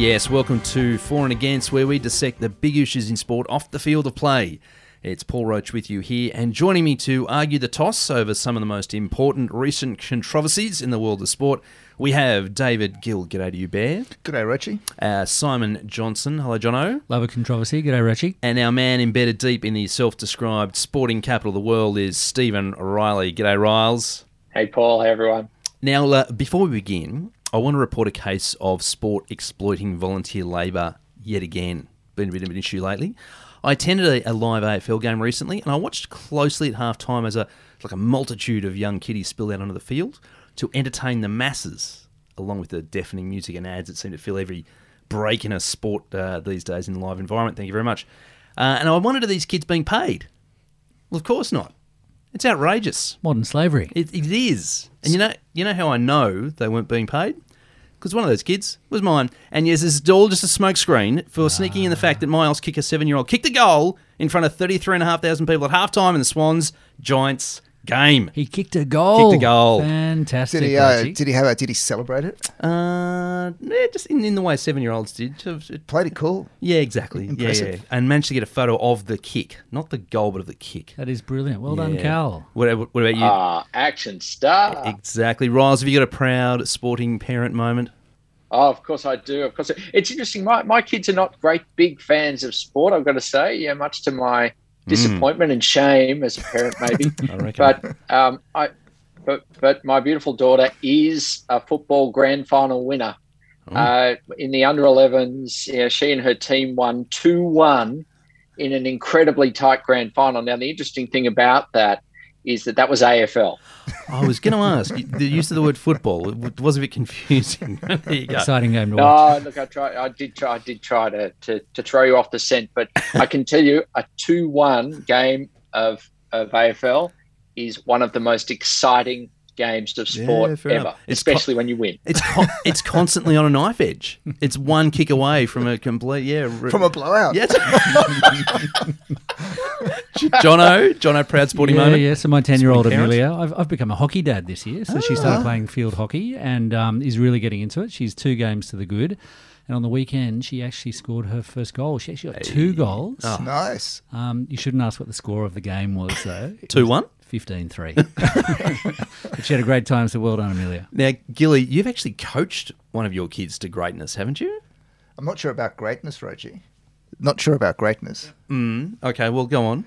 Yes, welcome to For and Against, where we dissect the big issues in sport off the field of play. It's Paul Roach with you here, and joining me to argue the toss over some of the most important recent controversies in the world of sport, we have David Gill. G'day to you, Bear. G'day, Richie. Uh, Simon Johnson. Hello, Jono. Love a controversy. G'day, Richie. And our man embedded deep in the self described sporting capital of the world is Stephen Riley. G'day, Riles. Hey, Paul. Hey, everyone. Now, uh, before we begin, I want to report a case of sport exploiting volunteer labour yet again. Been a bit of an issue lately. I attended a, a live AFL game recently, and I watched closely at halftime as a like a multitude of young kiddies spilled out onto the field to entertain the masses, along with the deafening music and ads that seem to fill every break in a sport uh, these days in a live environment. Thank you very much. Uh, and I wondered, are these kids being paid? Well, of course not. It's outrageous. Modern slavery. It, it is. And you know, you know how I know they weren't being paid? Because one of those kids was mine. And yes, this is all just a smokescreen for ah. sneaking in the fact that Miles Kicker, seven year old, kicked a goal in front of 33,500 people at halftime in the Swans Giants game. He kicked a goal. Kicked a goal. Fantastic. Did he? Uh, did he have? A, did he celebrate it? Uh, yeah, just in, in the way seven year olds did. It- Played it cool. Yeah, exactly. Impressive. yeah. And managed to get a photo of the kick. Not the goal, but of the kick. that is brilliant. Well done, Yeah. Cal. What, what about you? Ah, action star. exactly. Riles, have you got a proud sporting parent moment? Oh, of course I do. Of course, it's interesting. My my kids are not great big fans of sport. I've got to say, yeah, much to my disappointment and shame as a parent, maybe. But um, I, but but my beautiful daughter is a football grand final winner. Uh, in the under 11s, yeah, she and her team won 2 1 in an incredibly tight grand final. Now, the interesting thing about that is that that was AFL. I was going to ask the use of the word football. It was a bit confusing. there you go. Exciting game to watch. No, look, I try. I did try. I did try to, to, to throw you off the scent, but I can tell you, a two-one game of of AFL is one of the most exciting games of sport Yeah, fair ever, enough. It's co- especially when you win. It's con- it's constantly on a knife edge. It's one kick away from a complete yeah From a blowout. yeah. Jono, Jono, proud sporting yeah, moment. yeah. So my ten-year-old Amelia, I've, I've become a hockey dad this year. So she Ah. started playing field hockey and um, is really getting into it. She's two games to the good. And on the weekend, she actually scored her first goal. She actually got two goals. Oh. Nice. Um, you shouldn't ask what the score of the game was, though. Two one. 15-3. but she had a great time, so well done, Amelia. Now, Gilly, you've actually coached one of your kids to greatness, haven't you? I'm not sure about greatness, Reggie. Not sure about greatness. Mm, Okay, well, go on.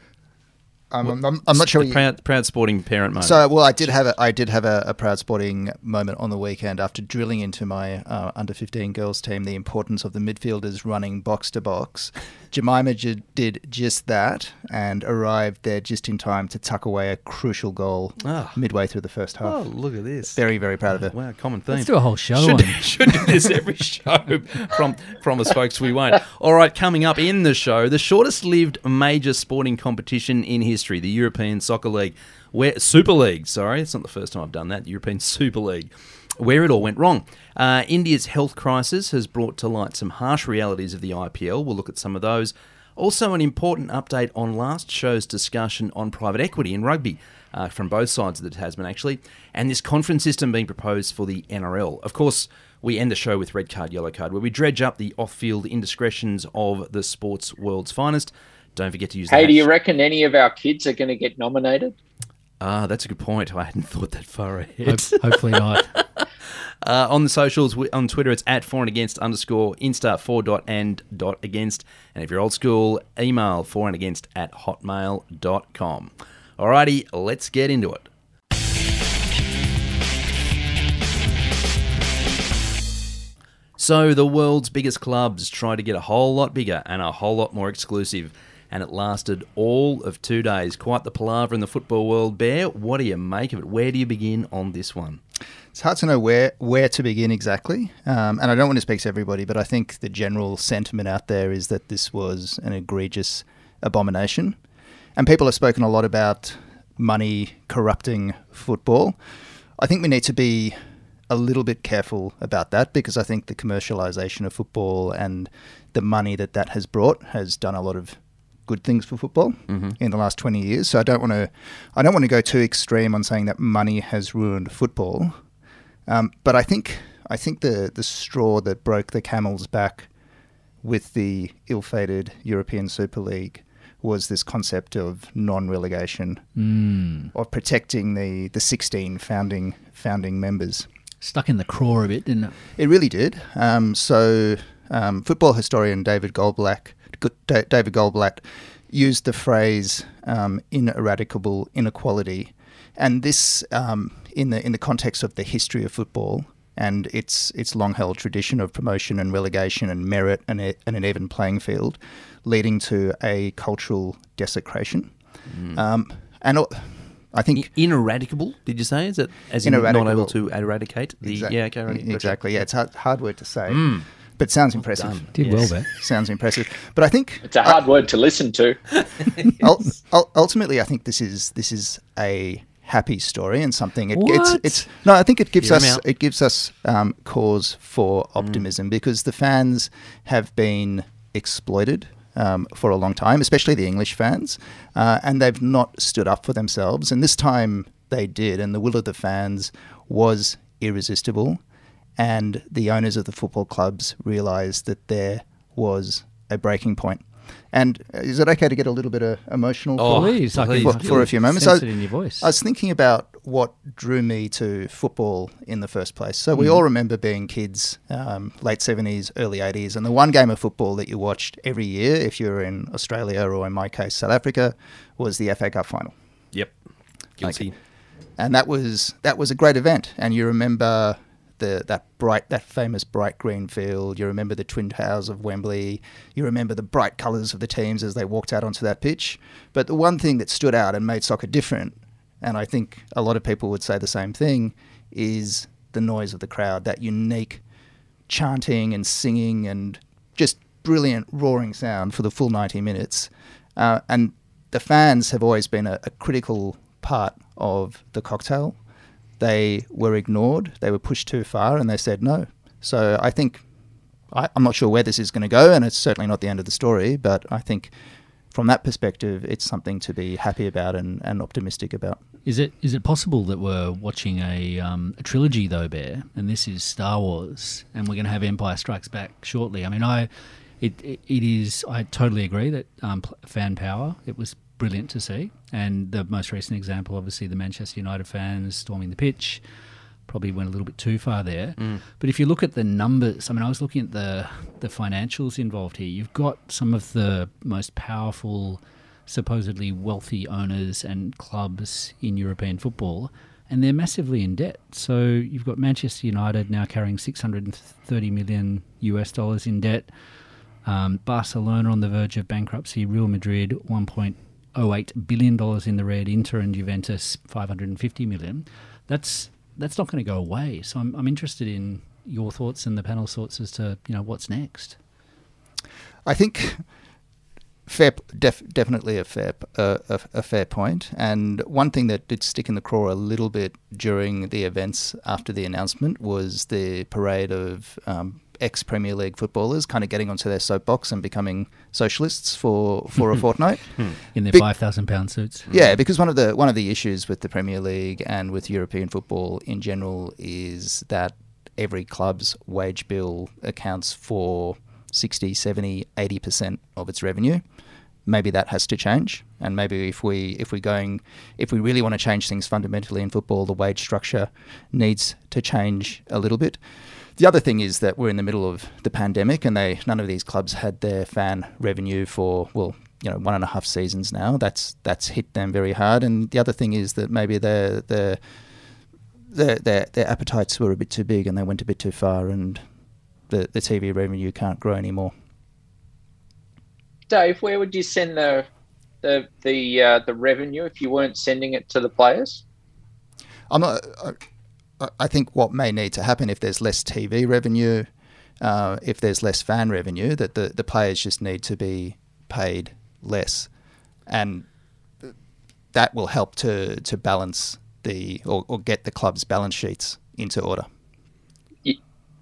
I'm, I'm, I'm not sure. The You, proud, proud sporting parent moment. so, well, I did have a, I did have a, a proud sporting moment on the weekend after drilling into my uh, under 15 girls team the importance of the midfielders running box to box. Jemima j- did just that and arrived there just in time to tuck away a crucial goal Ah. midway through the first half. oh, look at this. Very, very proud of her. Wow, common theme. Let's do a whole show Should, on should do this every show. Prom- promise, folks, we won't. All right, coming up in the show, the shortest lived major sporting competition in history, the European Soccer League, where Super League. Sorry, it's not the first time I've done that. European Super League, where it all went wrong. Uh, India's health crisis has brought to light some harsh realities of the IPL. We'll look at some of those. Also, an important update on last show's discussion on private equity in rugby uh, from both sides of the Tasman, actually, and this conference system being proposed for the NRL. Of course, we end the show with red card, yellow card, where we dredge up the off field indiscretions of the sports world's finest. Don't forget to use the Hey, do you reckon any of our kids are going to get nominated? Ah, that's a good point. I hadn't thought that far ahead. Hope- hopefully not. Uh, on the socials, on Twitter, it's at for and against underscore insta for dot and dot against. And if you're old school, email for and against at hotmail.com. Alrighty, let's get into it. So, the world's biggest clubs try to get a whole lot bigger and a whole lot more exclusive. And it lasted all of two days. Quite the palaver in the football world, Bear. What do you make of it? Where do you begin on this one? It's hard to know where where to begin exactly, um, and I don't want to speak to everybody, but I think the general sentiment out there is that this was an egregious abomination, and people have spoken a lot about money corrupting football. I think we need to be a little bit careful about that because I think the commercialization of football and the money that that has brought has done a lot of good things for football Mm-hmm. in the last 20 years. So I don't want to I don't want to go too extreme on saying that money has ruined football. Um, but I think I think the the straw that broke the camel's back with the ill-fated European Super League was this concept of non-relegation, Mm. of protecting the, the 16 founding founding members. Stuck in the craw a bit, didn't it? It really did. Um, so, um, football historian David Goldblatt, Da- David Goldblatt used the phrase um, "ineradicable inequality," and this um, in the in the context of the history of football and its its long held tradition of promotion and relegation and merit and, a, and an even playing field, leading to a cultural desecration. Um, and I think Ineradicable, did you say? Is it as in not able to eradicate the? Exact- yeah, okay, exactly. Yeah, it's a hard, hard word to say, but sounds impressive. done. Did Yes. well there. Sounds impressive. But I think It's a hard word to listen to. ul- ul- ultimately, I think this is this is a happy story and something. It, it's What? it's no, I think it gives Hear 'em us it gives us um, cause for optimism because the fans have been exploited. Um, for a long time, especially the English fans, uh, and they've not stood up for themselves. And this time they did, and the will of the fans was irresistible. And the owners of the football clubs realised that there was a breaking point. And is it okay to get a little bit uh, emotional? Oh, for- Please, I please. for, for a few moments. I, it in your voice. I was thinking about what drew me to football in the first place. So we all remember being kids, um, late seventies, early eighties, and the one game of football that you watched every year, if you were in Australia or in my case South Africa, was the FA Cup final Yep. Guilty. and that was that was a great event. And you remember the that bright, that famous bright green field. You remember the twin towers of Wembley. You remember the bright colours of the teams as they walked out onto that pitch. But the one thing that stood out and made soccer different, and I think a lot of people would say the same thing, is the noise of the crowd. That unique chanting and singing and just brilliant roaring sound for the full 90 minutes. Uh, and the fans have always been a, a critical part of the cocktail. They were ignored, they were pushed too far, and they said no. So I think, I, I'm not sure where this is going to go, and it's certainly not the end of the story, but I think from that perspective, it's something to be happy about and, and optimistic about. Is it is it possible that we're watching a um, a trilogy though, Bear? And this is Star Wars, and we're going to have Empire Strikes Back shortly. I mean, I it it, it is. I totally agree that um, fan power. It was brilliant to see, and the most recent example, obviously, the Manchester United fans storming the pitch. Probably went a little bit too far there, but if you look at the numbers, I mean, I was looking at the the financials involved here. You've got some of the most powerful supposedly wealthy owners and clubs in European football, and they're massively in debt. So you've got Manchester United now carrying 630 million US dollars in debt. Um, Barcelona on the verge of bankruptcy. Real Madrid 1.08 billion dollars in the red. Inter and Juventus 550 million. That's that's not going to go away. So I'm, I'm interested in your thoughts and the panel's thoughts as to you know what's next. I think fair, def, definitely a fair, uh, a, a fair point. And one thing that did stick in the craw a little bit during the events after the announcement was the parade of um, ex Premier League footballers kind of getting onto their soapbox and becoming socialists for, for a fortnight. Hmm. In their Big- five thousand pound suits. Yeah, because one of the one of the issues with the Premier League and with European football in general is that every club's wage bill accounts for 60, 70, 80% of its revenue. Maybe that has to change, and maybe if we if we going if we really want to change things fundamentally in football, the wage structure needs to change a little bit. The other thing is that we're in the middle of the pandemic, and they none of these clubs had their fan revenue for well, you know, one and a half seasons now. That's that's hit them very hard. And the other thing is that maybe their their their their, their appetites were a bit too big, and they went a bit too far, and the the TV revenue can't grow anymore. Dave, where would you send the the the uh, the revenue if you weren't sending it to the players? I'm not. I, I think what may need to happen if there's less TV revenue, uh, if there's less fan revenue, that the, the players just need to be paid less, and that will help to to balance the or, or get the club's balance sheets into order.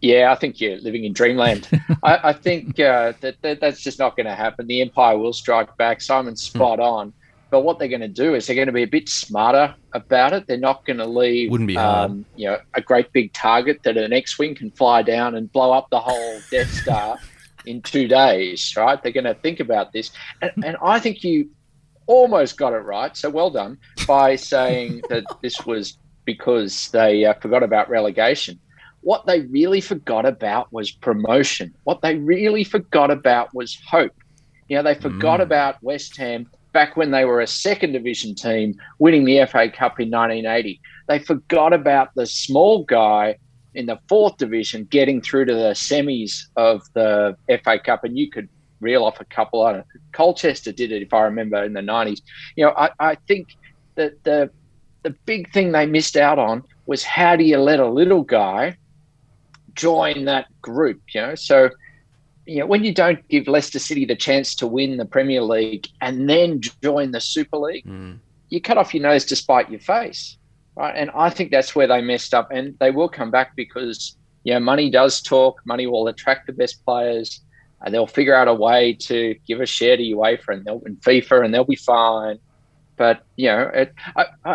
Yeah, I think you're living in dreamland. I, I, think uh, that, that, that's just not going to happen. The Empire will strike back. Simon's hmm. spot on. But what they're going to do is they're going to be a bit smarter about it. They're not going to leave, Wouldn't be hard. Um, you know, a great big target that an X-wing can fly down and blow up the whole Death Star in two days. Right? They're going to think about this, and, and I think you almost got it right. So well done by saying that this was because they uh, forgot about relegation. What they really forgot about was promotion. What they really forgot about was hope. You know, they forgot mm. about West Ham back when they were a second division team winning the FA Cup in 1980. They forgot about the small guy in the fourth division getting through to the semis of the FA Cup. And you could reel off a couple. Colchester did it, if I remember, in the 90s. You know, I, I think that the, the big thing they missed out on was how do you let a little guy join that group, you know? So, you know, when you don't give Leicester City the chance to win the Premier League and then join the Super League, mm. you cut off your nose to spite your face, right? And I think that's where they messed up, and they will come back because you know money does talk. Money will attract the best players, and they'll figure out a way to give a share to UEFA and they'll win FIFA, and they'll be fine. But you know, it, I, I,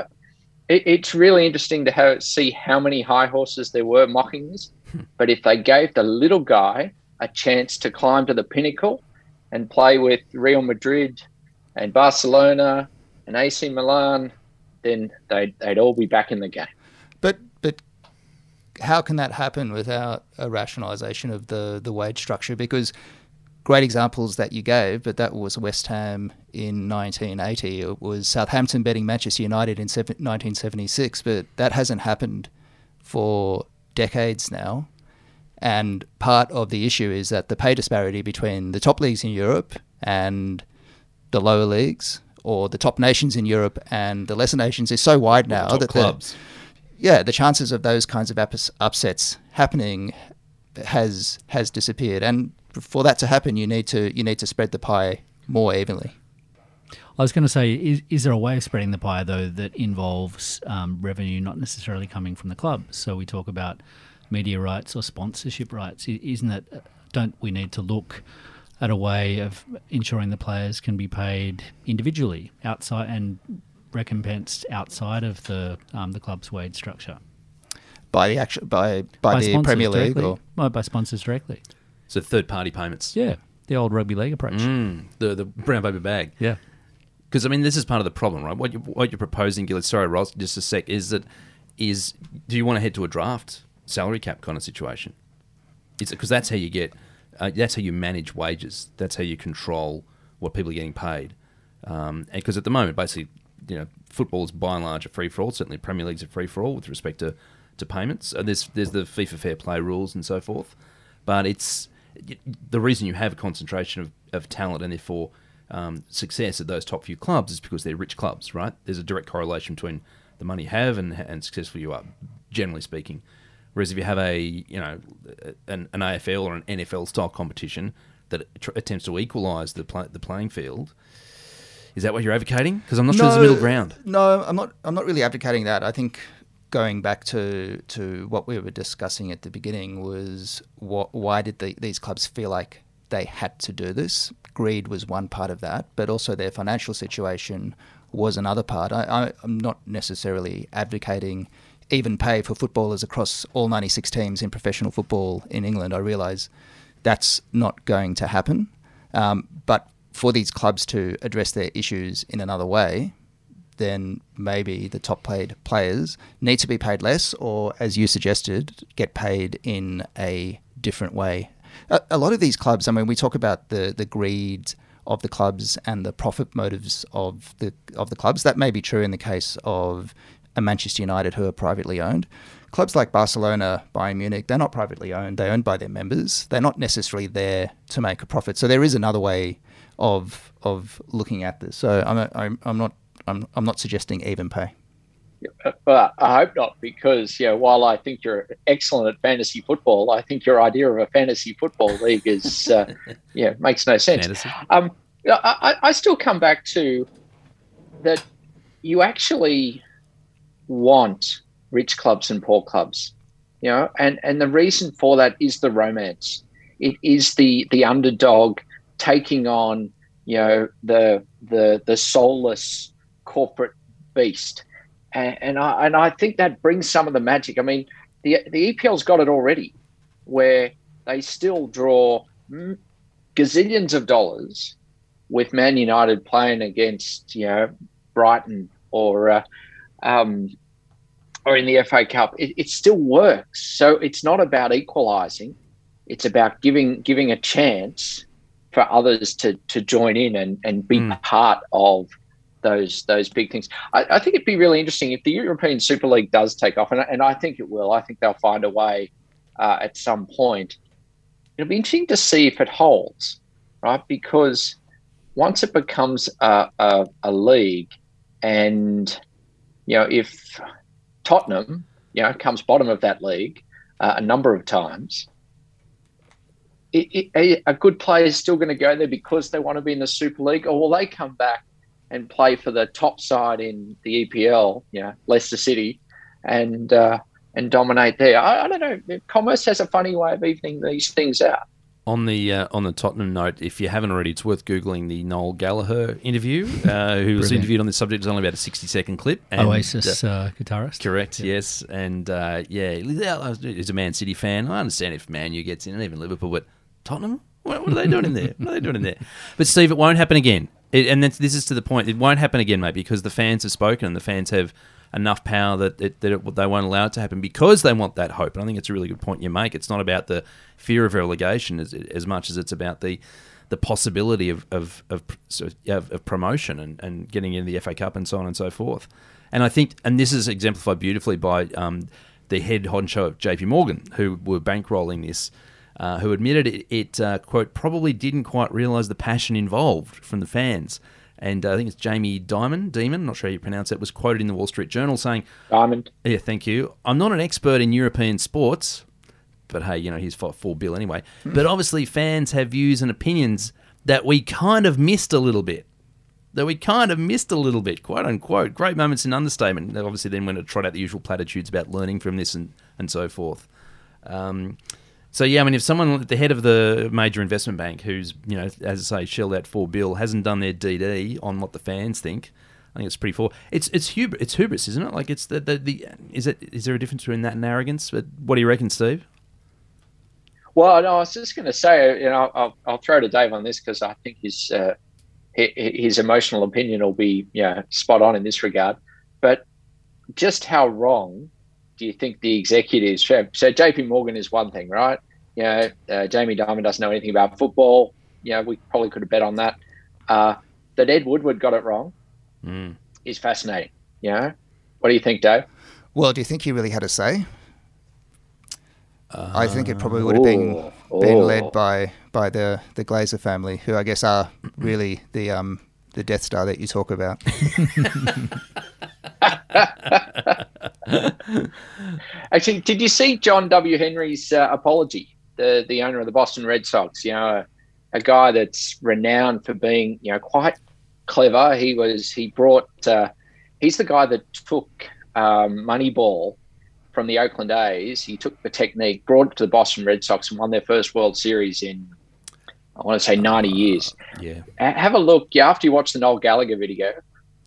it, it's really interesting to see how many high horses there were mocking this. Hmm. But if they gave the little guy a chance to climb to the pinnacle and play with Real Madrid and Barcelona and AC Milan, then they'd, they'd all be back in the game. But but how can that happen without a rationalisation of the, the wage structure? Because great examples that you gave, but that was West Ham in 1980. It was Southampton betting Manchester United in 1976, but that hasn't happened for decades now. And part of the issue is that the pay disparity between the top leagues in Europe and the lower leagues, or the top nations in Europe and the lesser nations, is so wide now the that clubs. The, yeah, the chances of those kinds of upsets happening has has disappeared. And for that to happen, you need to you need to spread the pie more evenly. I was going to say, is, is there a way of spreading the pie though that involves um, revenue not necessarily coming from the clubs? So we talk about media rights or sponsorship rights? Isn't it? Don't we need to look at a way of ensuring the players can be paid individually outside and recompensed outside of the um, the club's wage structure? By the actual by by, by the Premier League directly, or by sponsors directly. So third party payments. Yeah, the old rugby league approach. Mm, the the brown paper bag. Yeah. Because I mean, this is part of the problem, right? What you what you're proposing, Gillett. Sorry, Ross, just a sec. Is that is do you want to head to a draft? Salary cap kind of situation. It's because that's how you get, uh, that's how you manage wages. That's how you control what people are getting paid. Um, and because at the moment, basically, you know, football is by and large a free for all. Certainly, Premier League's a free for all with respect to, to payments. And there's there's the FIFA fair play rules and so forth. But it's the reason you have a concentration of, of talent and therefore um, success at those top few clubs is because they're rich clubs, right? There's a direct correlation between the money you have and, and successful you are, generally speaking. Whereas if you have a you know an, an AFL or an NFL style competition that tr- attempts to equalise the pl- the playing field, is that what you're advocating? Because I'm not no, sure there's a middle ground. No, I'm not. I'm not really advocating that. I think going back to to what we were discussing at the beginning was what why did the, these clubs feel like they had to do this? Greed was one part of that, but also their financial situation was another part. I, I, I'm not necessarily advocating even pay for footballers across all 96 teams in professional football in England. I realise that's not going to happen. Um, but for these clubs to address their issues in another way, then maybe the top paid players need to be paid less, or as you suggested, get paid in a different way. A, a lot of these clubs, I mean, we talk about the, the greed of the clubs and the profit motives of the of the clubs. That may be true in the case of and Manchester United, who are privately owned. Clubs like Barcelona, Bayern Munich, they're not privately owned. They're owned by their members. They're not necessarily there to make a profit. So there is another way of of looking at this. So I'm a, I'm, I'm not I'm, I'm not suggesting even pay. But I hope not, because you know, while I think you're excellent at fantasy football, I think your idea of a fantasy football league is, uh, yeah, makes no sense. Um, I, I still come back to that. You actually want rich clubs and poor clubs. You know, and, and the reason for that is the romance. It is the the underdog taking on, you know, the the the soulless corporate beast. And, and I and I think that brings some of the magic. I mean, the the EPL's got it already, where they still draw gazillions of dollars with Man United playing against you know Brighton or uh, um, or in the FA Cup, it, it still works. So it's not about equalising; it's about giving giving a chance for others to to join in and and be mm. part of those those big things. I, I, think it'd be really interesting if the European Super League does take off, and, and I think it will. I think they'll find a way uh, at some point. It'll be interesting to see if it holds, right? Because once it becomes a, a, a league, and you know if Tottenham, you know, comes bottom of that league uh, a number of times. It, it, a, good player is still going to go there because they want to be in the Super League, or will they come back and play for the top side in the EPL, you know, Leicester City, and uh, and dominate there? I, I don't know. Commerce has a funny way of evening these things out on the uh, on the Tottenham note, if you haven't already, it's worth googling the Noel Gallagher interview, uh, who was interviewed on this subject. It's only about a sixty second clip. And, Oasis uh, uh guitarist, correct? Yes, and uh, yeah, he's a Man City fan. I understand if Man U gets in, and even Liverpool, but Tottenham, what, what, are they doing in there? What are they doing in there? But Steve, it won't happen again. It, and this is to the point. It won't happen again, mate, because the fans have spoken, and the fans have enough power that it, that it, they won't allow it to happen because they want that hope. And I think it's a really good point you make. It's not about the fear of relegation as, as much as it's about the the possibility of of, of, of promotion and, and getting into the FA Cup and so on and so forth. And I think, and this is exemplified beautifully by um, the head honcho of JP Morgan, who were bankrolling this. Uh, who admitted it, it uh, quote, probably didn't quite realise the passion involved from the fans and uh, I think it's Jamie Dimon, Demon, not sure how you pronounce it, was quoted in the Wall Street Journal saying, Diamond. Yeah, thank you. I'm not an expert in European sports, but hey, you know, he's fought full bill anyway. Hmm. but obviously, fans have views and opinions that we kind of missed a little bit. That we kind of missed a little bit, quote unquote. Great moments in understatement. They obviously then went to trot out the usual platitudes about learning from this and, and so forth. Um, so yeah, I mean, if someone at the head of the major investment bank, who's you know, as I say, shelled out four bill, hasn't done their DD on what the fans think, I think it's pretty poor. It's it's hubris, it's hubris, isn't it? Like it's the, the the is it is there a difference between that and arrogance? But what do you reckon, Steve? Well, no, I was just going to say, you know, I'll, I'll throw to Dave on this because I think his uh, his emotional opinion will be, you know, spot on in this regard. But just how wrong do you think the executives? So, JP Morgan is one thing, right? You know, uh, Jamie Diamond doesn't know anything about football. You know, we probably could have bet on that. Uh, that Ed Woodward got it wrong mm. is fascinating. You know, what do you think, Dave? Well, do you think he really had a say? Uh, I think it probably would have been been led by by the the Glazer family, who I guess are really the um the Death Star that you talk about. Actually, did you see John W. Henry's uh, apology? The the owner of the Boston Red Sox, you know, a, a, guy that's renowned for being, you know, quite clever. He was he brought uh, he's the guy that took um, Moneyball from the Oakland A's. He took the technique, brought it to the Boston Red Sox, and won their first World Series in I want to say 90 years. Yeah. Have a look. Yeah, after you watch the Noel Gallagher video,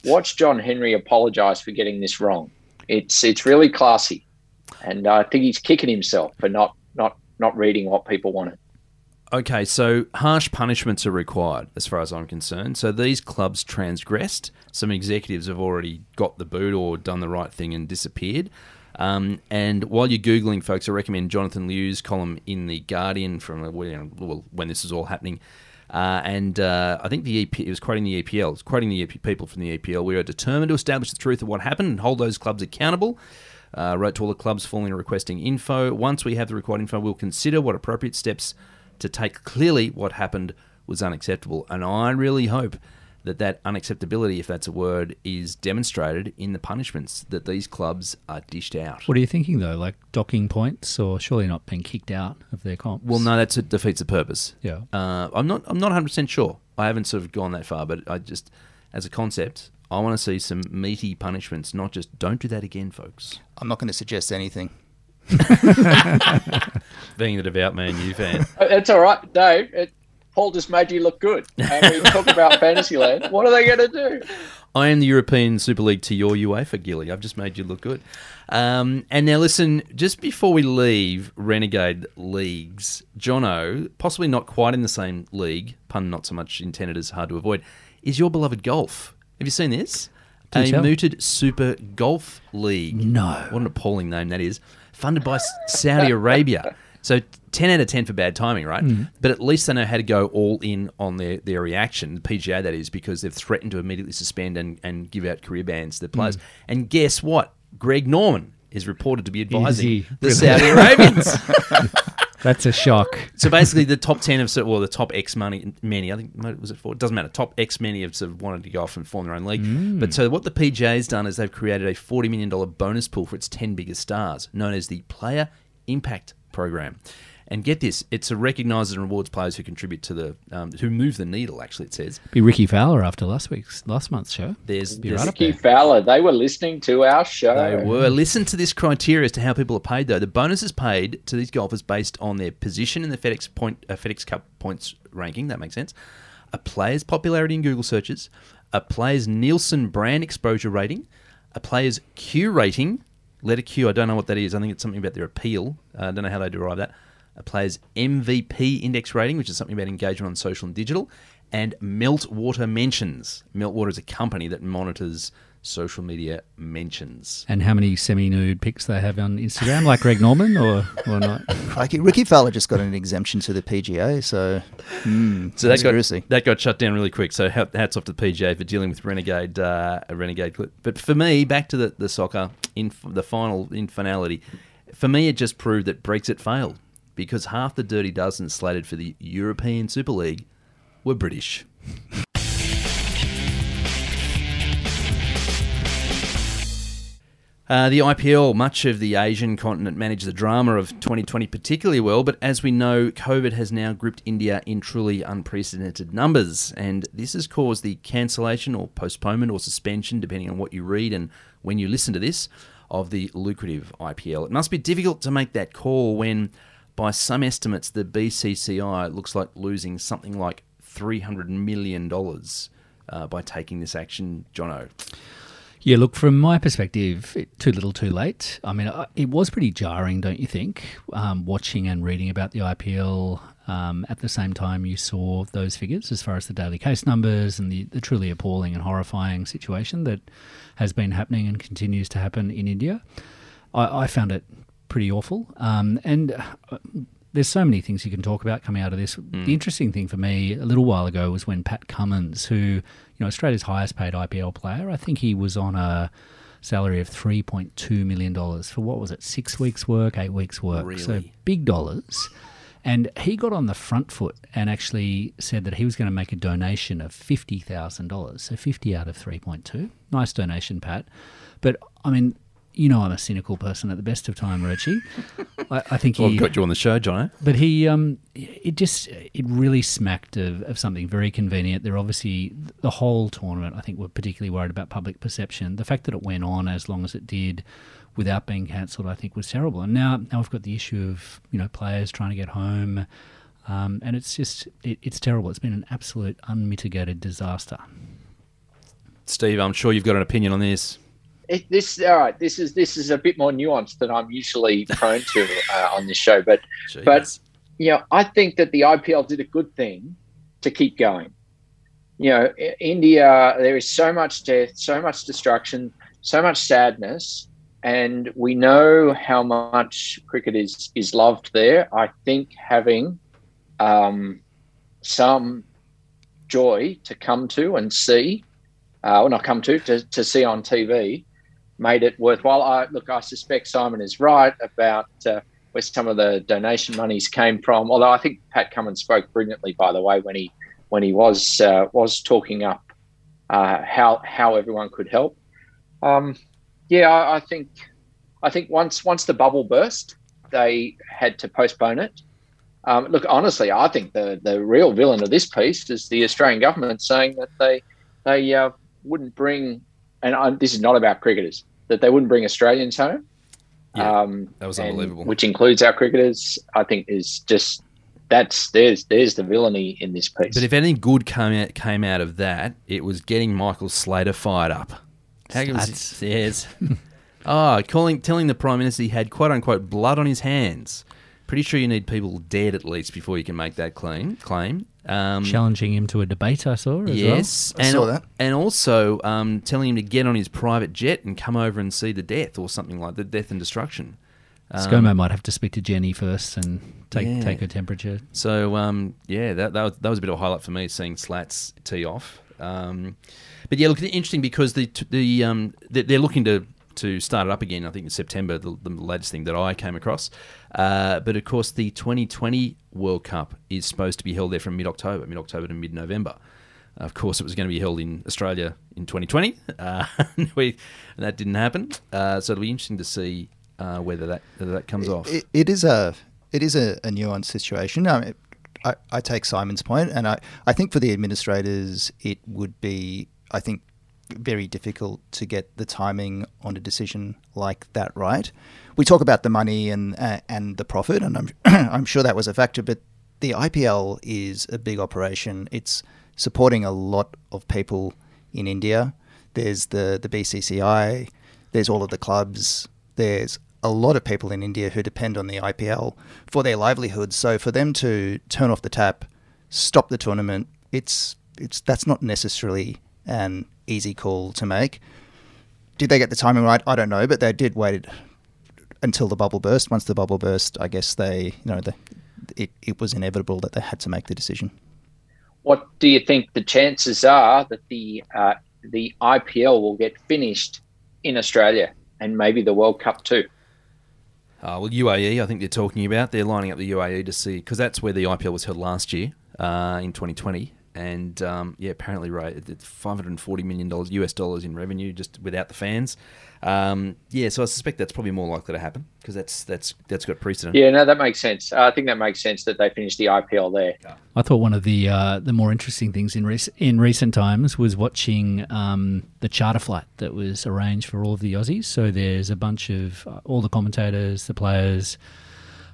watch John Henry apologize for getting this wrong. It's it's really classy, and I think he's kicking himself for not not reading what people wanted. Okay, so harsh punishments are required as far as I'm concerned. So these clubs transgressed. Some executives have already got the boot or done the right thing and disappeared. Um, and while you're Googling, folks, I recommend Jonathan Liew's column in The Guardian from well, when this is all happening. Uh, and uh, I think the EP, it was quoting the EPL. It was quoting the EP, people from the EPL. We are determined to establish the truth of what happened and hold those clubs accountable. Uh, wrote to all the clubs following requesting info. Once we have the required info, we'll consider what appropriate steps to take. Clearly, what happened was unacceptable. And I really hope that that unacceptability, if that's a word, is demonstrated in the punishments that these clubs are dished out. What are you thinking though? Like docking points, or surely not being kicked out of their comps? Well, no, that defeats the purpose. Yeah, uh, I'm not. I'm not 100 percent sure. I haven't sort of gone that far, but I just, as a concept, I want to see some meaty punishments, not just don't do that again, folks. I'm not going to suggest anything. Being the devout man you fan. It's all right, Dave. It, Paul just made you look good. And we talk about Fantasyland. What are they going to do? I am the European Super League to your UEFA, Gilly. I've just made you look good. Um, and now, listen, just before we leave Renegade leagues, Jono, possibly not quite in the same league, pun not so much intended as hard to avoid, is your beloved golf. Have you seen this? A tell. mooted Super Golf League. No. What an appalling name that is. Funded by Saudi Arabia. So 10 out of 10 for bad timing, right? Mm. But at least they know how to go all in on their, their reaction, the PGA that is, because they've threatened to immediately suspend and, and give out career bans to the players. Mm. And guess what? Greg Norman is reported to be advising he? the Saudi Arabians. That's a shock. so basically, the top 10 of, sort, well, the top X money, many, I think, was it four? It doesn't matter. Top X many have sort of wanted to go off and form their own league. Mm. But so what the PGA's done is they've created a $40 million bonus pool for its 10 biggest stars, known as the Player Impact Program. And get this, it's a recognises and rewards players who contribute to the, um, who move the needle, actually, it says. Be Rickie Fowler after last week's last month's show. There's, Be there's right Rickie there. Fowler, they were listening to our show. They were. Listen to this criteria as to how people are paid, though. The bonus is paid to these golfers based on their position in the FedEx point, uh, FedEx Cup points ranking. That makes sense. A player's popularity in Google searches, a player's Nielsen brand exposure rating, a player's Q rating. Letter Q. I don't know what that is. I think it's something about their appeal. Uh, I don't know how they derive that. A player's MVP index rating, which is something about engagement on social and digital, and Meltwater mentions. Meltwater is a company that monitors social media mentions. And how many semi-nude pics they have on Instagram, like Greg Norman, or or not? Crikey, Rickie Fowler just got an exemption to the PGA, so mm, So that got, that got shut down really quick. So hats off to the PGA for dealing with renegade uh, a renegade clip. But for me, back to the, the soccer in the final in finality, for me it just proved that Brexit failed because half the dirty dozen slated for the European Super League were British. Uh, the IPL, much of the Asian continent managed the drama of 2020 particularly well, but as we know, COVID has now gripped India in truly unprecedented numbers, and this has caused the cancellation or postponement or suspension, depending on what you read and when you listen to this, of the lucrative IPL. It must be difficult to make that call when, by some estimates, the BCCI looks like losing something like $300 million uh, by taking this action, Jono. Yeah, look, from my perspective, it, too little, too late. I mean, it was pretty jarring, don't you think? Um, watching and reading about the IPL um, at the same time you saw those figures as far as the daily case numbers and the, the truly appalling and horrifying situation that has been happening and continues to happen in India. I, I found it pretty awful. Um, and uh, there's so many things you can talk about coming out of this. The interesting thing for me a little while ago was when Pat Cummins, who you know Australia's highest paid IPL player, I think he was on a salary of three point two million dollars for what was it, six weeks work, eight weeks work, so Really? big dollars. And he got on the front foot and actually said that he was going to make a donation of fifty thousand dollars, so fifty out of three point two. Nice donation, Pat. But I mean, you know, I'm a cynical person at the best of time, Rochi. I, I think Well, he I've got you on the show, Jono. but he, um, it just, it really smacked of, of something very convenient. They're obviously the whole tournament. I think we're particularly worried about public perception. The fact that it went on as long as it did, without being cancelled, I think was terrible. And now, now we've got the issue of you know players trying to get home, um, and it's just, it, it's terrible. It's been an absolute unmitigated disaster. Steve, I'm sure you've got an opinion on this. It, this all right. This is this is a bit more nuanced than I'm usually prone to uh, on this show, but But- Jeez. you know, I think that the IPL did a good thing to keep going. You know, India, there is so much death, so much destruction, so much sadness, and we know how much cricket is is loved there. I think having um, some joy to come to and see, uh, or not come to, to, to see on TV, made it worthwhile. I, look, I suspect Simon is right about uh, where some of the donation monies came from. Although I think Pat Cummins spoke brilliantly, by the way, when he when he was uh, was talking up uh, how how everyone could help. Um, yeah, I, I think I think once once the bubble burst, they had to postpone it. Um, look, honestly, I think the the real villain of this piece is the Australian government saying that they they uh, wouldn't bring, and I, this is not about cricketers, that they wouldn't bring Australians home. Yeah, um, that was and- unbelievable. Which includes our cricketers. I think is just that's there's there's the villainy in this piece. But if anything good came out, came out of that, it was getting Michael Slater fired up. How was Slats. it? Yes. oh, calling, telling the Prime Minister he had quote unquote blood on his hands. Pretty sure you need people dead at least before you can make that claim. Claim. Um, Challenging him to a debate, I saw as yes, I and saw that. and also um, telling him to get on his private jet and come over and see the death or something like the death and destruction. well. Um, ScoMo might have to speak to Jenny first and take Yeah. take her temperature. So um, yeah, that, that was that was a bit of a highlight for me seeing Slats tee off. Um, but yeah, look, interesting because the the um, they're, they're looking to to start it up again. I think in September, the, the latest thing that I came across. Uh, but of course, the 2020 World Cup is supposed to be held there from mid October, mid October to mid November. Of course, it was going to be held in Australia in 2020. Uh, we, that didn't happen. Uh, so it'll be interesting to see uh, whether that whether that comes off. It, it is a it is a, a nuanced situation. I, mean, I, I take Simon's point, and I, I think for the administrators, it would be I think very difficult to get the timing on a decision like that right. We talk about the money and uh, and the profit, and I'm I'm sure that was a factor, but the IPL is a big operation. It's supporting a lot of people in India. There's the the BCCI. There's all of the clubs. There's a lot of people in India who depend on the IPL for their livelihoods. So for them to turn off the tap, stop the tournament, it's it's that's not necessarily an easy call to make. Did they get the timing right? I don't know, but they did wait until the bubble burst. Once the bubble burst, I guess they you know the, it it was inevitable that they had to make the decision. what do you think the chances are that the uh, the IPL will get finished in Australia and maybe the World Cup too? Uh, well, UAE, I think they're talking about. They're lining up the UAE to see because that's where the IPL was held last year uh, in 2020, and um, yeah, apparently, right, it's 540 million dollars US dollars in revenue just without the fans. Um, yeah, so I suspect that's probably more likely to happen because that's that's that's got precedent. Yeah, no, that makes sense. I think that makes sense that they finished the IPL there. I thought one of the uh, the more interesting things in rec- in recent times was watching um, the charter flight that was arranged for all of the Aussies. So there's a bunch of uh, all the commentators, the players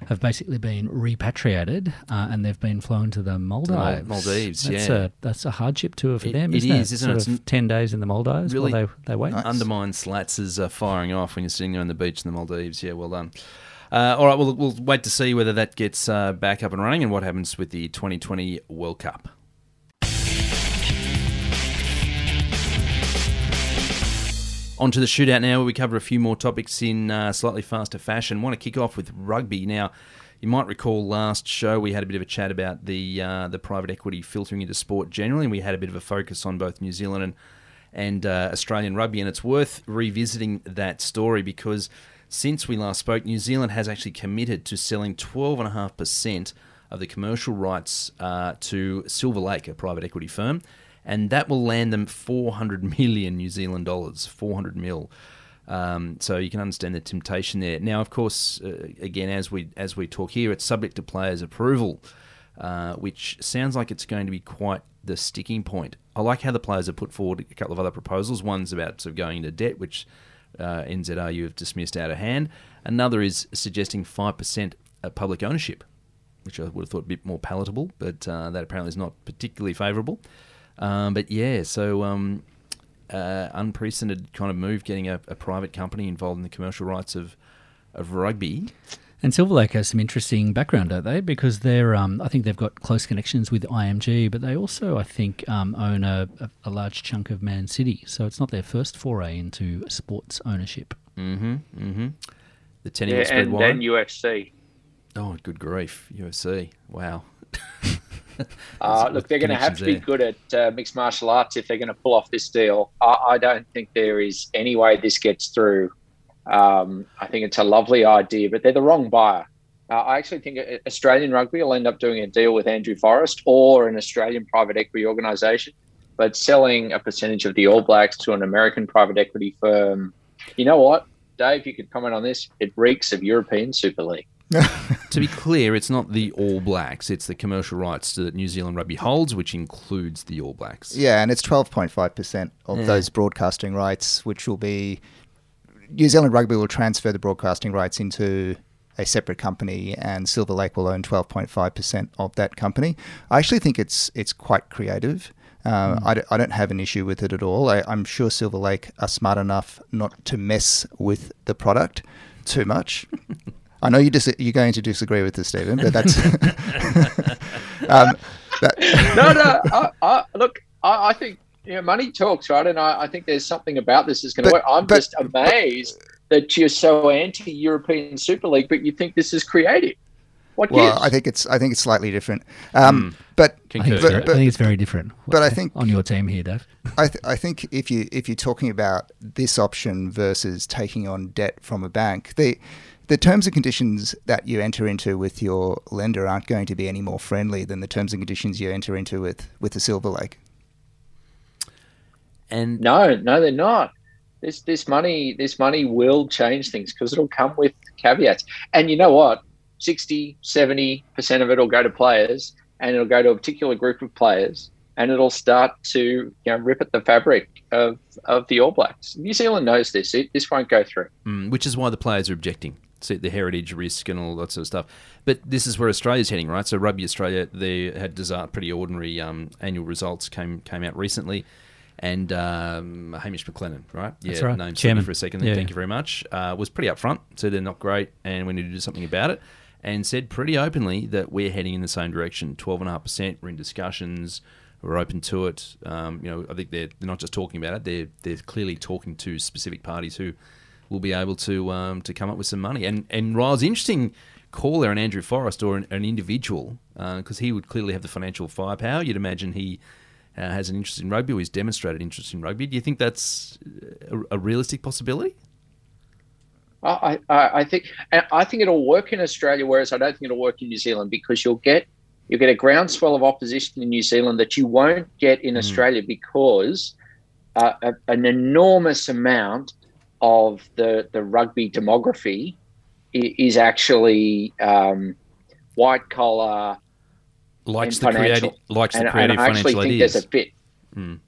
have basically been repatriated uh, and they've been flown to the Maldives. Maldives, that's yeah. A, that's a hardship tour for It- them, it isn't it? is, isn't it? Sort of It's- ten days in the Maldives Really while they they wait. Nice. Undermine slats is uh, firing off when you're sitting there on the beach in the Maldives. Yeah, well done. Uh, all right, well, we'll wait to see whether that gets uh, back up and running and what happens with the 2020 World Cup. On to the shootout now, where we cover a few more topics in uh, slightly faster fashion. want to kick off with rugby. Now, you might recall last show we had a bit of a chat about the uh, the private equity filtering into sport generally, and we had a bit of a focus on both New Zealand and and uh, Australian rugby. And it's worth revisiting that story because since we last spoke, New Zealand has actually committed to selling 12.5% of the commercial rights uh, to Silver Lake, a private equity firm, and that will land them 400 million New Zealand dollars, 400 mil. Um, so you can understand the temptation there. Now, of course, uh, again, as we as we talk here, it's subject to players' approval, uh, which sounds like it's going to be quite the sticking point. I like how the players have put forward a couple of other proposals. One's about sort of going into debt, which uh, NZRU have dismissed out of hand. Another is suggesting five percent public ownership, which I would have thought a bit more palatable, but uh, that apparently is not particularly favourable. Um, but yeah, so um, uh, unprecedented kind of move, getting a, a private company involved in the commercial rights of of rugby. And Silver Lake has some interesting background, don't they? Because they're, um, I think they've got close connections with IMG, but they also, I think, um, own a, a, a large chunk of Man City. So it's not their first foray into sports ownership. Mm-hmm. Mm-hmm. The tenny Yeah, will spread and wide. then UFC. oh, good grief! UFC. Wow. Uh, look, they're going to have to be good at uh, mixed martial arts if they're going to pull off this deal. I, I don't think there is any way this gets through. Um, I think it's a lovely idea, but they're the wrong buyer. Uh, I actually think uh, Australian rugby will end up doing a deal with Andrew Forrest or an Australian private equity organisation, but selling a percentage of the All Blacks to an American private equity firm. You know what, Dave? You could comment on this. It reeks of European Super League. to be clear, it's not the All Blacks; it's the commercial rights that New Zealand Rugby holds, which includes the All Blacks. Yeah, and it's 12.5% of Yeah. those broadcasting rights, which will be. New Zealand Rugby will transfer the broadcasting rights into a separate company, and Silver Lake will own 12.5% of that company. I actually think it's it's quite creative. Uh, I, don't, don't have an issue with it at all. I, I'm sure Silver Lake are smart enough not to mess with the product too much. I know you dis- you're going to disagree with this, Stephen, but that's. um, that, no, no. I, I, look, I, I think you know, money talks, right? And I, I think there's something about this that's going to work. I'm but- just amazed that you're so anti-European Super League, but you think this is creative. What well, gives? I think it's I think it's slightly different. Um, But I think, it's very, But- I think it's very different. but I think- on your team here, Dave. I, th- I think if you if you're talking about this option versus taking on debt from a bank, the the terms and conditions that you enter into with your lender aren't going to be any more friendly than the terms and conditions you enter into with with the Silver Lake. And No, no, they're not. This this money this money will change things because it'll come with caveats. And you know what? 60, 70% of it will go to players and it'll go to a particular group of players and it'll start to you know rip at the fabric of, of the All Blacks. New Zealand knows this. It, this won't go through. Mm, which is why the players are objecting. See the heritage risk and all that sort of stuff. But this is where Australia's heading, right? So Rugby Australia, they had pretty ordinary um, annual results came came out recently, and um, Hamish McLennan, right? Yeah, That's right. Name Chairman. for a second. Yeah. Thank you very much. Uh, was pretty upfront. Said they're not great, and we need to do something about it. And said pretty openly that we're heading in the same direction. Twelve and a half percent. We're in discussions. We're open to it. Um, you know, I think they're, they're not just talking about it. They're they're clearly talking to specific parties who will be able to um, to come up with some money. And and Ryle's interesting call there on Andrew Forrest or an, an individual because he would clearly have the financial firepower. You'd imagine he uh, has an interest in rugby or he's demonstrated interest in rugby. Do you think that's a, a realistic possibility? I, I, I think I think it'll work in Australia, whereas I don't think it'll work in New Zealand because you'll get you'll get a groundswell of opposition in New Zealand that you won't get in Australia because uh, a, an enormous amount of the the rugby demography is actually um, white collar Likes And the creative, likes and, the and I actually financial think ideas. there's a fit.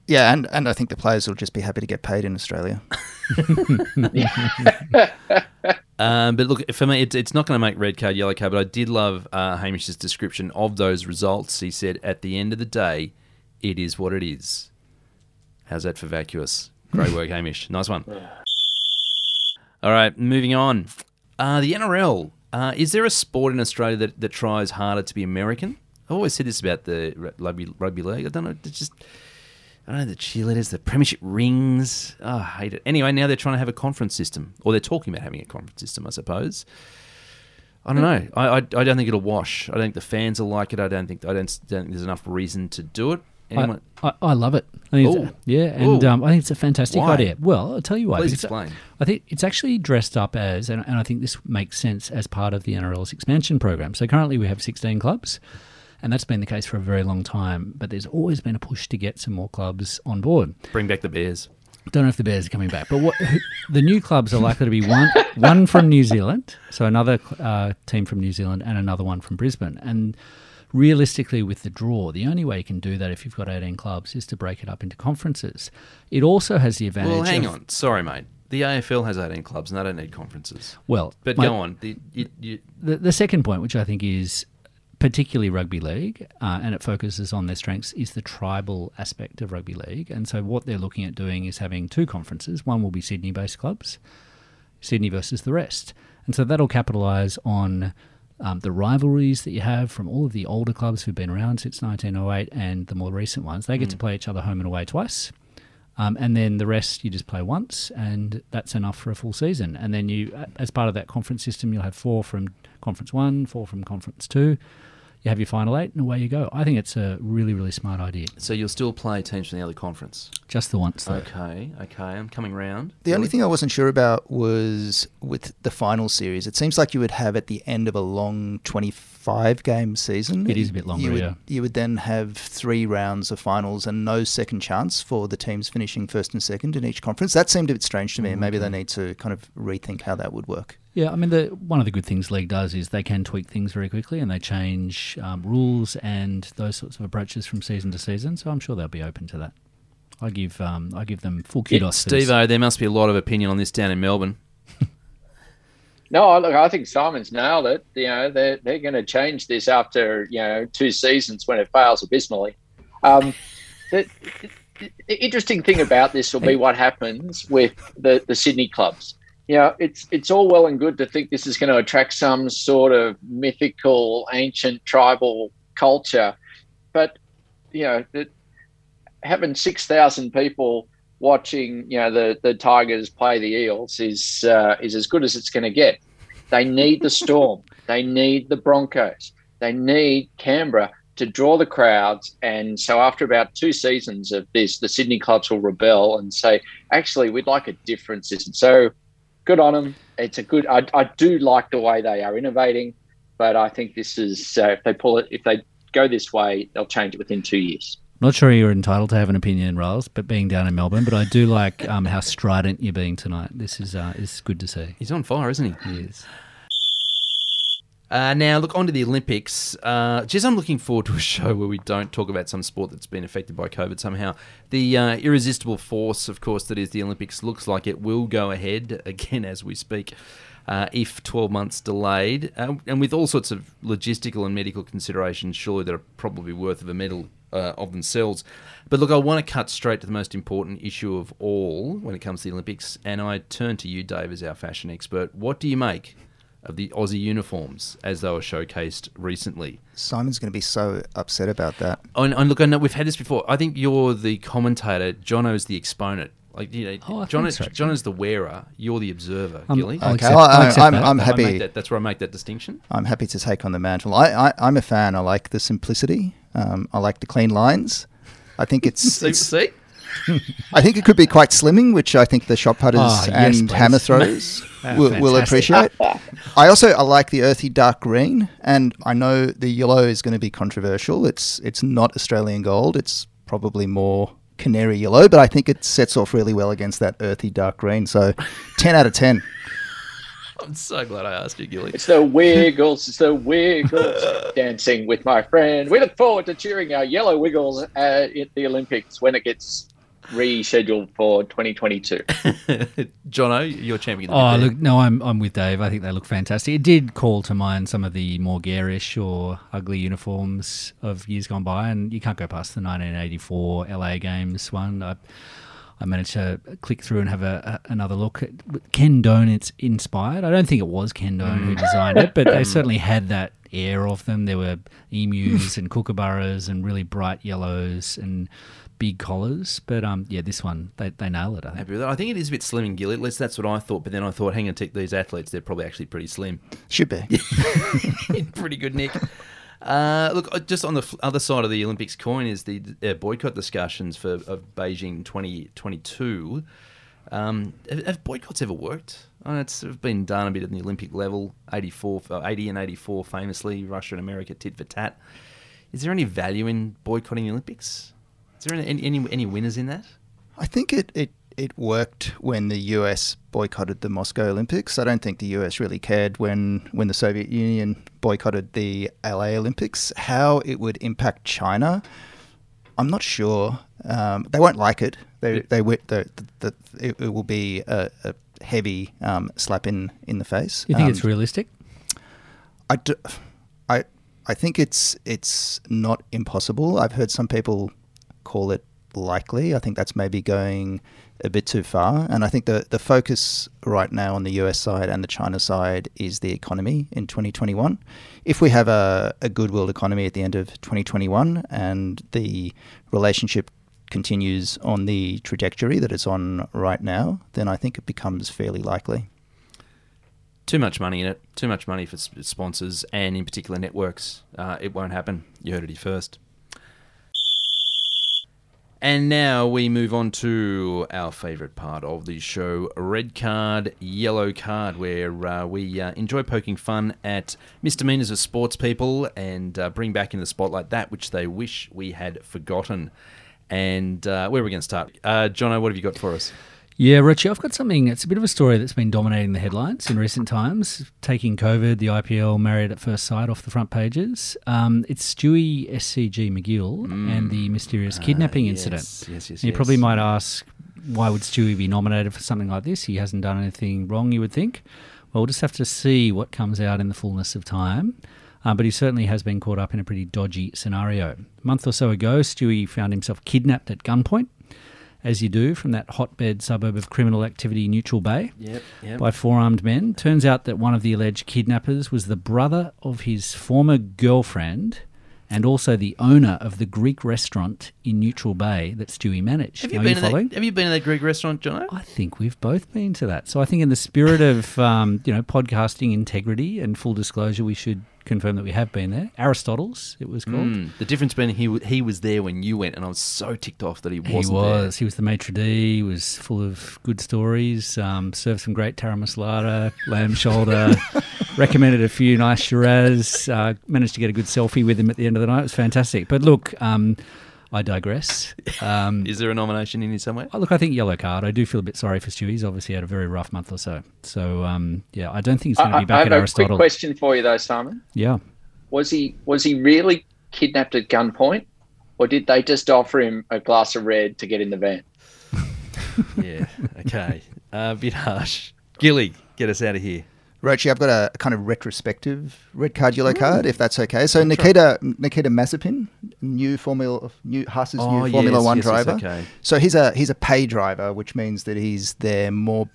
Yeah, and, and I think the players will just be happy to get paid in Australia. Um, but look, for me, it's, it's not going to make red card, yellow card. But I did love uh, Hamish's description of those results. He said, "At the end of the day, it is what it is." How's that for vacuous? Great work, Hamish. Nice one. All right, moving on. Uh, the NRL. Uh, is there a sport in Australia that, that tries harder to be American? I've always said this about the rugby, rugby league. I don't know. It's just I don't know the cheerleaders, the premiership rings. Oh, I hate it. Anyway, now they're trying to have a conference system, or they're talking about having a conference system, I suppose. I don't know. I, I, I don't think it'll wash. I don't think the fans will like it. I don't think I don't, don't think there's enough reason to do it. Anyone? I, I, I love it. I think Ooh. it's, yeah, and um, I think it's a fantastic Why? idea. Well, I'll tell you why. Please explain. I think it's actually dressed up as, and, and I think this makes sense as part of the NRL's expansion program. So currently we have 16 clubs, and that's been the case for a very long time. But there's always been a push to get some more clubs on board. Bring back the Bears. Don't know if the Bears are coming back, but what, the new clubs are likely to be one one from New Zealand, so another uh, team from New Zealand, and another one from Brisbane. And realistically, with the draw, the only way you can do that if you've got 18 clubs is to break it up into conferences. It also has the advantage. Well, hang of- on. Sorry, mate. The AFL has 18 clubs, and they don't need conferences. Well, But my- go on. The, you, you, The, the second point, which I think is particularly rugby league, uh, and it focuses on their strengths, is the tribal aspect of rugby league. And so, what they're looking at doing is having two conferences. One will be Sydney based clubs, Sydney versus the rest. And so, that'll capitalise on um, the rivalries that you have from all of the older clubs who've been around since 1908 and the more recent ones. They get to play each other home and away twice. Um, and then the rest you just play once, and that's enough for a full season. And then you, as part of that conference system, you'll have four from conference one, four from conference two. You have your final eight, and away you go. I think it's a really, really smart idea. so you'll still play teams from the other conference. Just the once, though. Okay, okay. I'm coming round. The only thing I wasn't sure about was with the final series. It seems like you would have at the end of a long 25 game season. It is a bit longer, you would, yeah. You would then have three rounds of finals and no second chance for the teams finishing first and second in each conference. That seemed a bit strange to me, and maybe they mm-hmm. need to kind of rethink how that would work. Yeah, I mean, the, one of the good things league does is they can tweak things very quickly and they change um, rules and those sorts of approaches from season to season. So I'm sure they'll be open to that. I give um, I give them full kudos. Yeah, Steve, there must be a lot of opinion on this down in Melbourne. No, look, I think Simon's nailed it. You know, they're they're going to change this after you know two seasons when it fails abysmally. Um, the, the, interesting thing about this will be what happens with the, the Sydney clubs. You know, it's it's all well and good to think this is going to attract some sort of mythical, ancient tribal culture, but you know, the, having six thousand people watching, you know, the the Tigers play the Eels is uh, is as good as it's going to get. They need the Storm. they need the Broncos. They need Canberra to draw the crowds. And so, after about two seasons of this, the Sydney clubs will rebel and say, "Actually, we'd like a different system." So, good on them. It's a good. I, I do like the way they are innovating, but I think this is uh, if they pull it, if they go this way, they'll change it within two years. Not sure you're entitled to have an opinion, Riles, but being down in Melbourne, but I do like um, how strident you're being tonight. This is uh, is good to see. He's on fire, isn't he? He is. Uh, now, look, on to the Olympics. Uh, just, I'm looking forward to a show where we don't talk about some sport that's been affected by COVID somehow. The uh, irresistible force, of course, that is the Olympics looks like it will go ahead again as we speak, uh, if 12 months delayed. Uh, and with all sorts of logistical and medical considerations, surely they're probably worth of a medal uh, of themselves. But look, I want to cut straight to the most important issue of all when it comes to the Olympics. And I turn to you, Dave, as our fashion expert. What do you make of the Aussie uniforms as they were showcased recently. Simon's going to be so upset about that. And, and look, I know we've had this before. I think you're the commentator. Jono's the exponent. Like you know, Oh, John, is, so. John is the wearer. You're the observer, Um, Gilly. I'll Okay, accept- I'll I- accept I'm, that. I'm happy. that, that's where I make that distinction. I'm happy to take on the mantle. I, I, I'm a fan. I like the simplicity. Um, I like the clean lines. I think it's, See, it's see? I think it could be quite slimming, which I think the shot putters yes, and please. hammer throws Ah, will, will fantastic. appreciate. Ah. I also I like the earthy dark green, and I know the yellow is going to be controversial. It's it's not Australian gold. It's probably more canary yellow, but I think it sets off really well against that earthy dark green. So, ten out of ten. I'm so glad I asked you, Gilly. It's the Wiggles. It's the Wiggles dancing with my friend. We look forward to cheering our yellow Wiggles at the Olympics when it gets rescheduled for 2022. Jono, you're champion. Oh, look, no, I'm I'm with Dave. I think they look fantastic. It did call to mind some of the more garish or ugly uniforms of years gone by, and you can't go past the 1984 LA Games one. I, I managed to click through and have a, a, another look. Ken Done, it's inspired. I don't think it was Ken Done who mm. designed it, but they certainly had that air of them. There were emus and kookaburras and really bright yellows and big collars. But um, yeah, this one they, they nail it. I think. Happy with that. I think it is a bit slim and Gilly. At least that's what I thought. But then I thought, hang on, take these athletes. They're probably actually pretty slim. Should be. Pretty good, Nick. Uh, look, uh, just on the other side of the Olympics coin is the uh, boycott discussions for of Beijing 2022. Um, have, have boycotts ever worked? Uh, it's sort of been done a bit at the Olympic level. 84, uh, 80 and 84, famously, Russia and America tit for tat. Is there any value in boycotting the Olympics? Is there any any, any winners in that? I think it, it, it worked when the US boycotted the Moscow Olympics. I don't think the US really cared when, when the Soviet Union boycotted the LA Olympics. How it would impact China, I'm not sure. Um, they won't like it. They, they, wi- the, the, the, it, it will be a, a heavy um, slap in, in the face. You think Um, it's realistic? I, do, I, I think it's it's not impossible. I've heard some people call it likely. I think that's maybe going a bit too far. And I think the, the focus right now on the US side and the China side is the economy in 2021. If we have a, a good world economy at the end of 2021 and the relationship continues on the trajectory that it's on right now, then I think it becomes fairly likely. Too much money in it. Too much money for sponsors and, in particular, networks. Uh, it won't happen. You heard it here first. And now we move on to our favourite part of the show red card, yellow card, where uh, we uh, enjoy poking fun at misdemeanours of sports people and uh, bring back in the spotlight that which they wish we had forgotten. And uh, where are we going to start? Uh, Jono, what have you got for us? Yeah, Richie, I've got something. It's a bit of a story that's been dominating the headlines in recent times, taking COVID, the IPL, married at first sight off the front pages. Um, it's Stewie SCG MacGill and the mysterious kidnapping Ah, yes, incident. yes, yes, You yes. probably might ask, why would Stewie be nominated for something like this? He hasn't done anything wrong, you would think. Well, we'll just have to see what comes out in the fullness of time. Uh, but he certainly has been caught up in a pretty dodgy scenario. A month or so ago, Stewie found himself kidnapped at gunpoint, as you do from that hotbed suburb of criminal activity, Neutral Bay Yep, yep. by four armed men. Turns out that one of the alleged kidnappers was the brother of his former girlfriend and also the owner of the Greek restaurant in Neutral Bay that Stewie managed. have you are been? to following? that, have you been to that Greek restaurant, Jono? I think we've both been to that. So I think, in the spirit of um, you know podcasting integrity and full disclosure, we should confirm that we have been there. Aristotle's, it was called. Mm, the difference being he he was there when you went, and I was so ticked off that he He wasn't was. He was the maitre d'. He was full of good stories. Um, served some great taramasalada, lamb shoulder. recommended a few nice Shiraz. Uh, managed to get a good selfie with him at the end of the night. It was fantastic. But look, um, I digress. Um, there. Is there a nomination in here somewhere? Oh, Look, I think yellow card. I do feel a bit sorry for Stewie. He's obviously had a very rough month or so. So, um, yeah, I don't think he's going to I, be I back have at a quick question for you, though, Simon. Yeah. Was he was he really kidnapped at gunpoint, or did they just offer him a glass of red to get in the van? yeah. Okay. Uh, a bit harsh. Gilly, get us out of here. Rochi, I've got a, kind of retrospective red card, yellow card, if that's okay. So Nikita Nikita Mazepin, new Formula, new Haas's Oh, new Formula yes, One yes, yes, driver. okay. So he's a he's a pay driver, which means that he's there more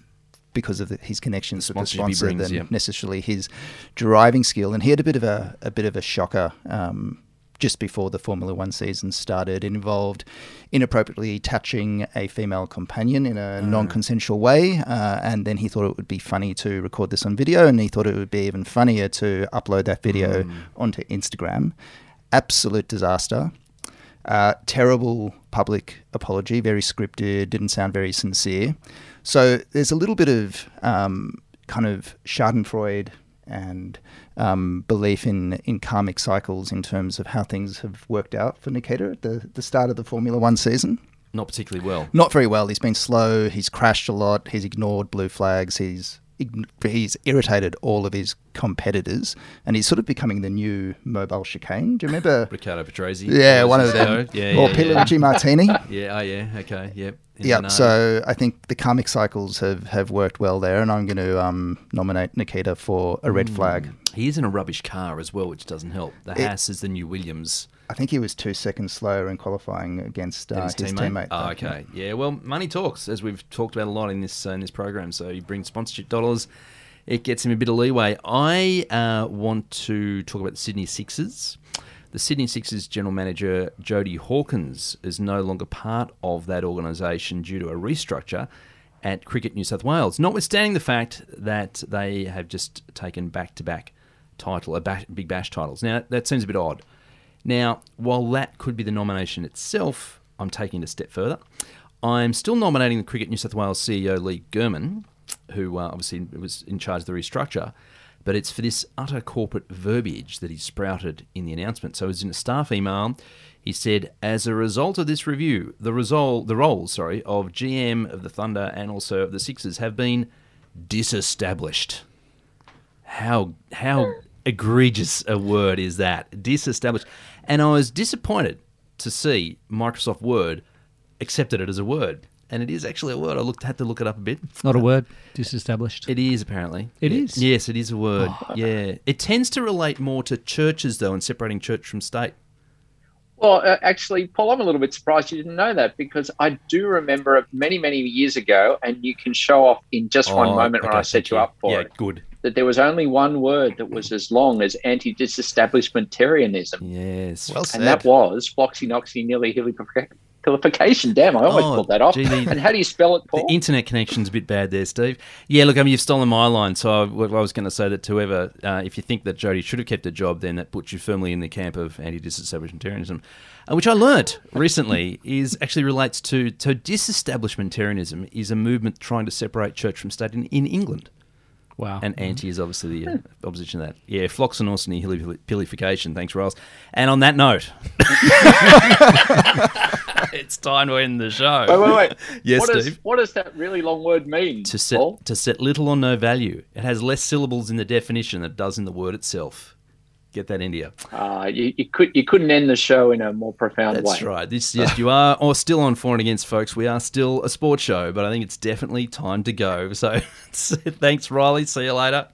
because of the, his connections with the sponsor brings, than yeah. necessarily his driving skill. And he had a bit of a a bit of a shocker. Um, just before the Formula One season started, it involved inappropriately touching a female companion in a non consensual way. Uh, and then he thought it would be funny to record this on video, and he thought it would be even funnier to upload that video onto Instagram. Absolute disaster. Uh, terrible public apology, very scripted, didn't sound very sincere. So there's a little bit of um, kind of Schadenfreude and um, belief in, in karmic cycles in terms of how things have worked out for Nikita at the, the start of the Formula One season. Not particularly well. Not very well. He's been slow. He's crashed a lot. He's ignored blue flags. He's he's irritated all of his competitors, and he's sort of becoming the new mobile chicane. Do you remember? Ricardo Petrozzi. Yeah, one of them. Yeah, or yeah, Pierluigi Martini. yeah. yeah, oh yeah, okay, yep. Yep. So I think the karmic cycles have, have worked well there, and I'm going to um, nominate Nikita for a red flag. he is in a rubbish car as well, which doesn't help. The It- Haas is the new Williams. I think he was two seconds slower in qualifying against uh, than his, teammate. Oh, okay. Yeah. Well, money talks, as we've talked about a lot in this uh, in this program. So you bring sponsorship dollars, it gets him a bit of leeway. I uh, want to talk about the Sydney Sixers. The Sydney Sixers general manager Jody Hawkins is no longer part of that organisation due to a restructure at Cricket New South Wales. Notwithstanding the fact that they have just taken back-to-back title, a bash, big bash titles. Now that seems a bit odd. Now, while that could be the nomination itself, I'm taking it a step further. I'm still nominating the Cricket New South Wales CEO Lee Germon, who uh, obviously was in charge of the restructure, but it's for this utter corporate verbiage that he sprouted in the announcement. So, it was in a staff email. He said, as a result of this review, the result, the roles, sorry, of GM of the Thunder and also of the Sixers have been disestablished. How how egregious a word is that? Disestablished. And I was disappointed to see Microsoft Word accepted it as a word. And it is actually a word. I looked had to look it up a bit. It's not a word. Disestablished. It is apparently. It It is? is. Yes, it is a word. Yeah. It tends to relate more to churches though and separating church from state. Well, uh, actually, Paul, I'm a little bit surprised you didn't know that because I do remember it many, many years ago, and you can show off in just one Oh, moment when I set thank you up for yeah, it Yeah, good. That there was only one word that was as long as anti-disestablishmentarianism, Yes. Well said. and that was floxy noxy nilly hillification. Damn, I almost Oh, pulled that off. gee, the- and how do you spell it, Paul? The internet connection's a bit bad there, Steve. Yeah, look, I mean, you've stolen my line, so I, I was going to say that to whoever, uh, if you think that Jody should have kept a job, then that puts you firmly in the camp of anti-disestablishmentarianism, uh, which I learnt recently is actually relates to so disestablishmentarianism is a movement trying to separate church from state in, in England, Wow. and anti is obviously the uh, opposition to that. Yeah, floxenosity, hilly- pillification. Thanks, Riles. And on that note. it's time to end the show. Wait, wait, wait. Yes, what does, Steve? what does that really long word mean? To set, Paul? to set little or no value. It has less syllables in the definition than it does in the word itself. Get that into you. Uh, you, you could you couldn't end the show in a more profound That's way. That's right. This yes, you are or still on for and against, folks. We are still a sports show, but I think it's definitely time to go. So thanks, Riley. See you later.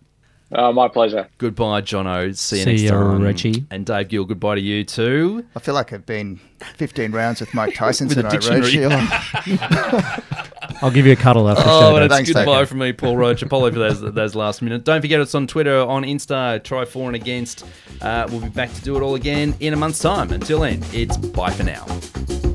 Uh, my pleasure. Goodbye, John Jono. See you See next ya, time. Richie. And Dave Gill, goodbye to you too. I feel like I've been 15 rounds with Mike Tyson With a tonight, dictionary. Roche. I'll give you a cuddle after the Oh, show. and Dave. it's Thanks, goodbye from me, Paul Roach. Apology for those, those last minute. Don't forget it's on Twitter, on Insta, try for and against. Uh, we'll be back to do it all again in a month's time. Until then, it's bye for now.